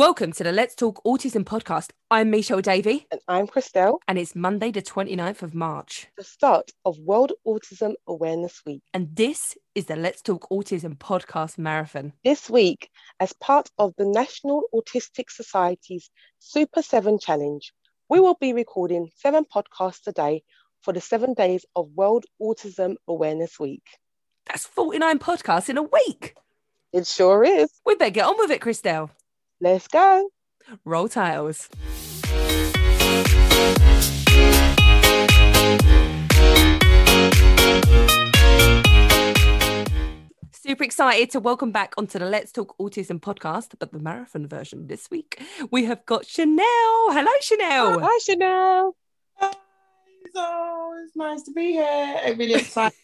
Welcome to the Let's Talk Autism podcast. I'm Michelle Davey. And I'm Christelle. And it's Monday, the 29th of March. The start of World Autism Awareness Week. And this is the Let's Talk Autism podcast marathon. This week, as part of the National Autistic Society's Super 7 Challenge, we will be recording seven podcasts a day for the seven days of World Autism Awareness Week. That's 49 podcasts in a week. It sure is. We better get on with it, Christelle. Let's go. Roll tiles. Super excited to welcome back onto the Let's Talk Autism podcast, but the marathon version this week. We have got Channelle. Hello, Channelle. Hi, Channelle. Hi, so it's nice to be here. I'm really excited.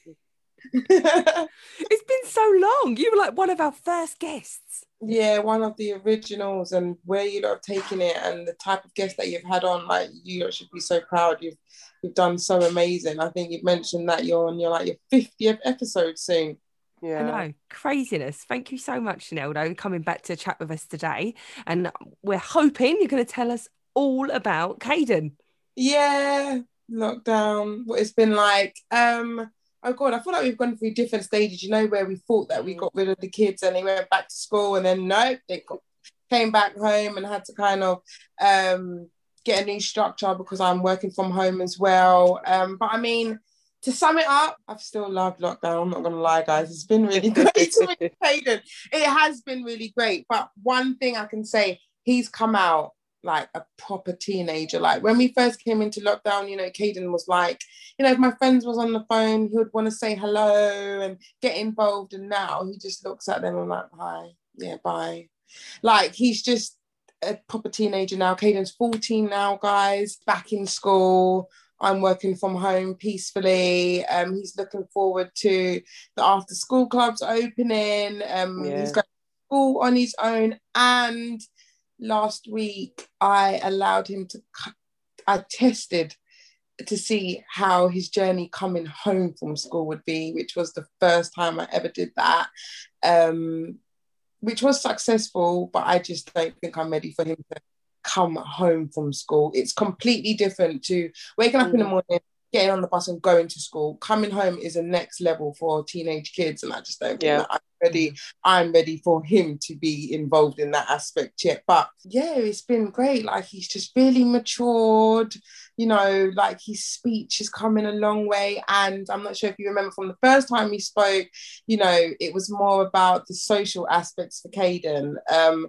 it's been so long. You were like one of our first guests. Yeah, one of the originals, and where you lot have taken it, and the type of guest that you've had on, like you should be so proud. You've you've done so amazing. I think you've mentioned that you're on your like your fiftieth episode soon. Yeah. I know, craziness. Thank you so much, Channelle, though, coming back to chat with us today. And we're hoping you're going to tell us all about Kayden. Yeah, lockdown, what it's been like. Um, oh god, I feel like we've gone through different stages. You know, where we thought that we got rid of the kids and they went back to school, and then no, they got, came back home and had to kind of um, get a new structure because I'm working from home as well. Um, but I mean, to sum it up, I've still loved lockdown. I'm not gonna lie, guys. It's been really great to Hayden. It has been really great. But one thing I can say, he's come out like a proper teenager. Like when we first came into lockdown, you know, Kayden was like, you know, if my friends was on the phone, he would want to say hello and get involved. And now he just looks at them and like, hi, yeah, bye. Like he's just a proper teenager now. Kayden's 14 now, guys, back in school. I'm working from home peacefully. Um, he's looking forward to the after school clubs opening. Um, yeah. He's going to school on his own and last week I allowed him to, I tested to see how his journey coming home from school would be, which was the first time I ever did that, um, which was successful, but I just don't think I'm ready for him to come home from school. It's completely different to waking up mm. in the mm. morning, getting on the bus and going to school. Coming home is a next level for teenage kids, and I just don't yeah. that I'm ready. I'm ready for him to be involved in that aspect yet. But yeah, it's been great. Like he's just really matured. You know, like his speech is coming a long way. And I'm not sure if you remember from the first time we spoke, you know, it was more about the social aspects for Kayden. Um,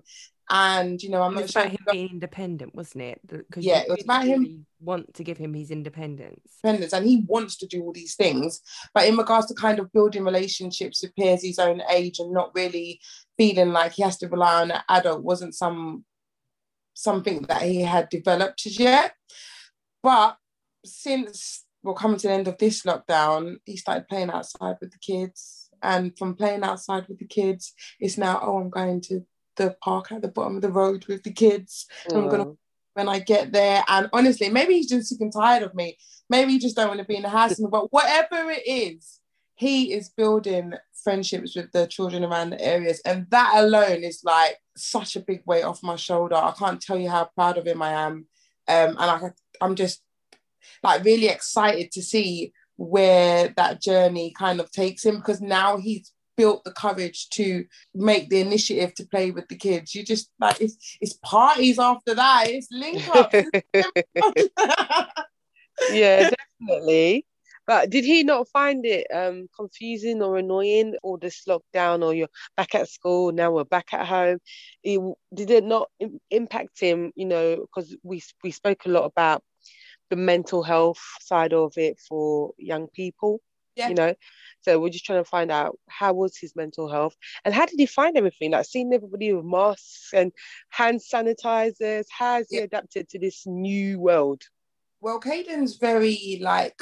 and you know i'm it was not about him being independent wasn't it? Because yeah it was about him want to give him his independence. Independence and he wants to do all these things but in regards to kind of building relationships with peers his own age and not really feeling like he has to rely on an adult wasn't some something that he had developed as yet. But since we're coming to the end of this lockdown he started playing outside with the kids and from playing outside with the kids it's now oh i'm going to the park at the bottom of the road with the kids. I'm gonna when I get there. And honestly, maybe he's just sick and tired of me. Maybe he just don't want to be in the house. but whatever it is, he is building friendships with the children around the areas. And that alone is like such a big weight off my shoulder. I can't tell you how proud of him I am. Um, and I, I'm just like really excited to see where that journey kind of takes him because now he's built the courage to make the initiative to play with the kids. You just like it's it's parties after that. It's link up. yeah, definitely. But did he not find it um, confusing or annoying, all this lockdown, or you're back at school now we're back at home? He, did it not Im- impact him? You know, because we we spoke a lot about the mental health side of it for young people. Yeah. You know, so we're just trying to find out how was his mental health and how did he find everything? Like seeing everybody with masks and hand sanitizers. How has he adapted to this new world? Well, Kayden's very like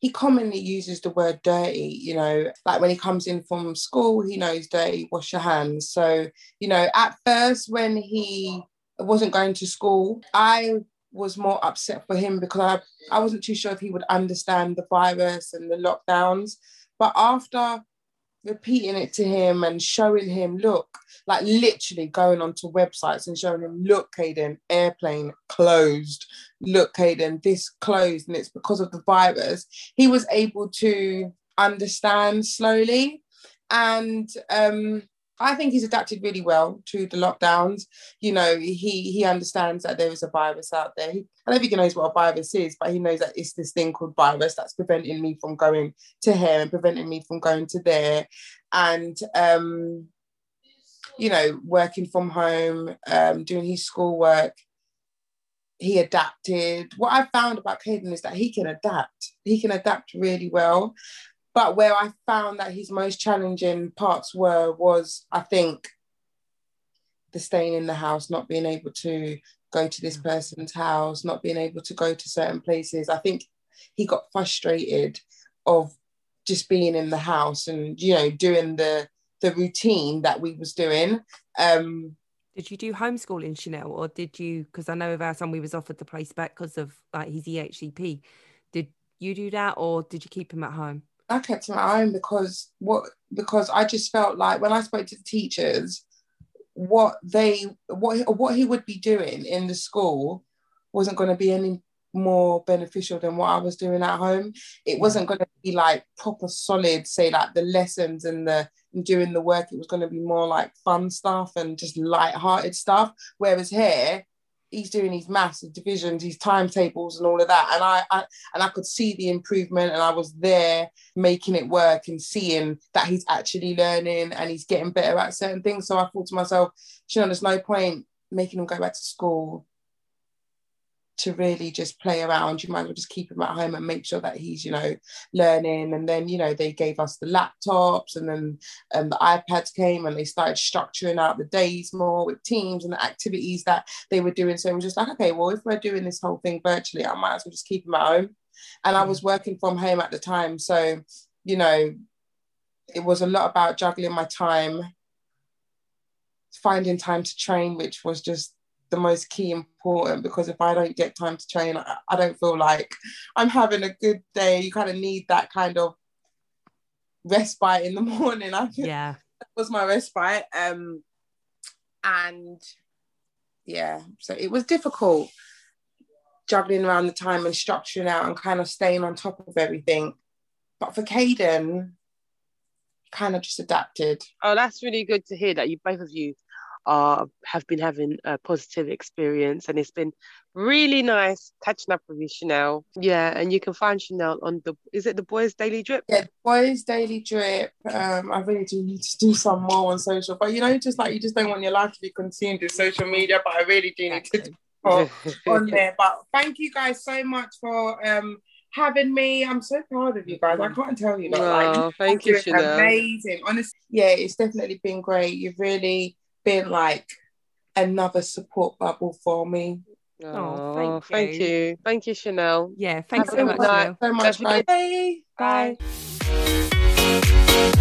he commonly uses the word dirty, you know, like when he comes in from school, he knows dirty, wash your hands. So, you know, at first when he wasn't going to school, I was more upset for him because I, I wasn't too sure if he would understand the virus and the lockdowns. But after repeating it to him and showing him, look, like literally going onto websites and showing him, look, Kayden, airplane closed. Look, Kayden, this closed, and it's because of the virus. He was able to understand slowly. And um, I think he's adapted really well to the lockdowns. You know, he he understands that there is a virus out there. He, I don't think he knows what a virus is, but he knows that it's this thing called virus that's preventing me from going to here and preventing me from going to there. And um, you know, working from home, um, doing his schoolwork, he adapted. What I found about Kayden is that he can adapt. He can adapt really well. But where I found that his most challenging parts were was I think the staying in the house, not being able to go to this mm. person's house, not being able to go to certain places. I think he got frustrated of just being in the house and you know doing the the routine that we was doing. Um, did you do homeschooling, Channelle, or did you? Because I know of our son, we was offered the place back because of like his EHCP. Did you do that, or did you keep him at home? I kept him at home because what because I just felt like when I spoke to the teachers, what they what what he would be doing in the school wasn't going to be any more beneficial than what I was doing at home. It wasn't going to be like proper solid, say like the lessons and the and doing the work. It was going to be more like fun stuff and just light-hearted stuff. Whereas here, he's doing his maths, his divisions, his timetables, and all of that. And I, I and I could see the improvement, and I was there making it work and seeing that he's actually learning and he's getting better at certain things. So I thought to myself, you know, there's no point making him go back to school to really just play around. You might as well just keep him at home and make sure that he's, you know, learning. And then, you know, they gave us the laptops and then um, the iPads came and they started structuring out the days more with teams and the activities that they were doing. So it was just like, okay, well, if we're doing this whole thing virtually, I might as well just keep him at home. And I was working from home at the time. So, you know, it was a lot about juggling my time, finding time to train, which was just the most key important because if I don't get time to train, I, I don't feel like I'm having a good day. You kind of need that kind of respite in the morning. I yeah, that was my respite. Um, and yeah, so it was difficult juggling around the time and structuring out and kind of staying on top of everything. But for Kayden, kind of just adapted. Oh, that's really good to hear that you both of you are have been having a positive experience and it's been really nice catching up with you Channelle yeah and you can find Channelle on the is it the boys daily drip yeah boys daily drip um I really do need to do some more on social but you know just like you just don't want your life to be consumed with social media but I really do need to on, on there but thank you guys so much for um having me. I'm so proud of you guys. I can't tell you. Like, oh, thank you, Channelle. Amazing. Honestly, yeah, it's definitely been great. You've really been like another support bubble for me. Oh, oh thank you. Thank you. Thank you, Channelle. Yeah, thanks you so much. So much. Bye. Bye. Bye.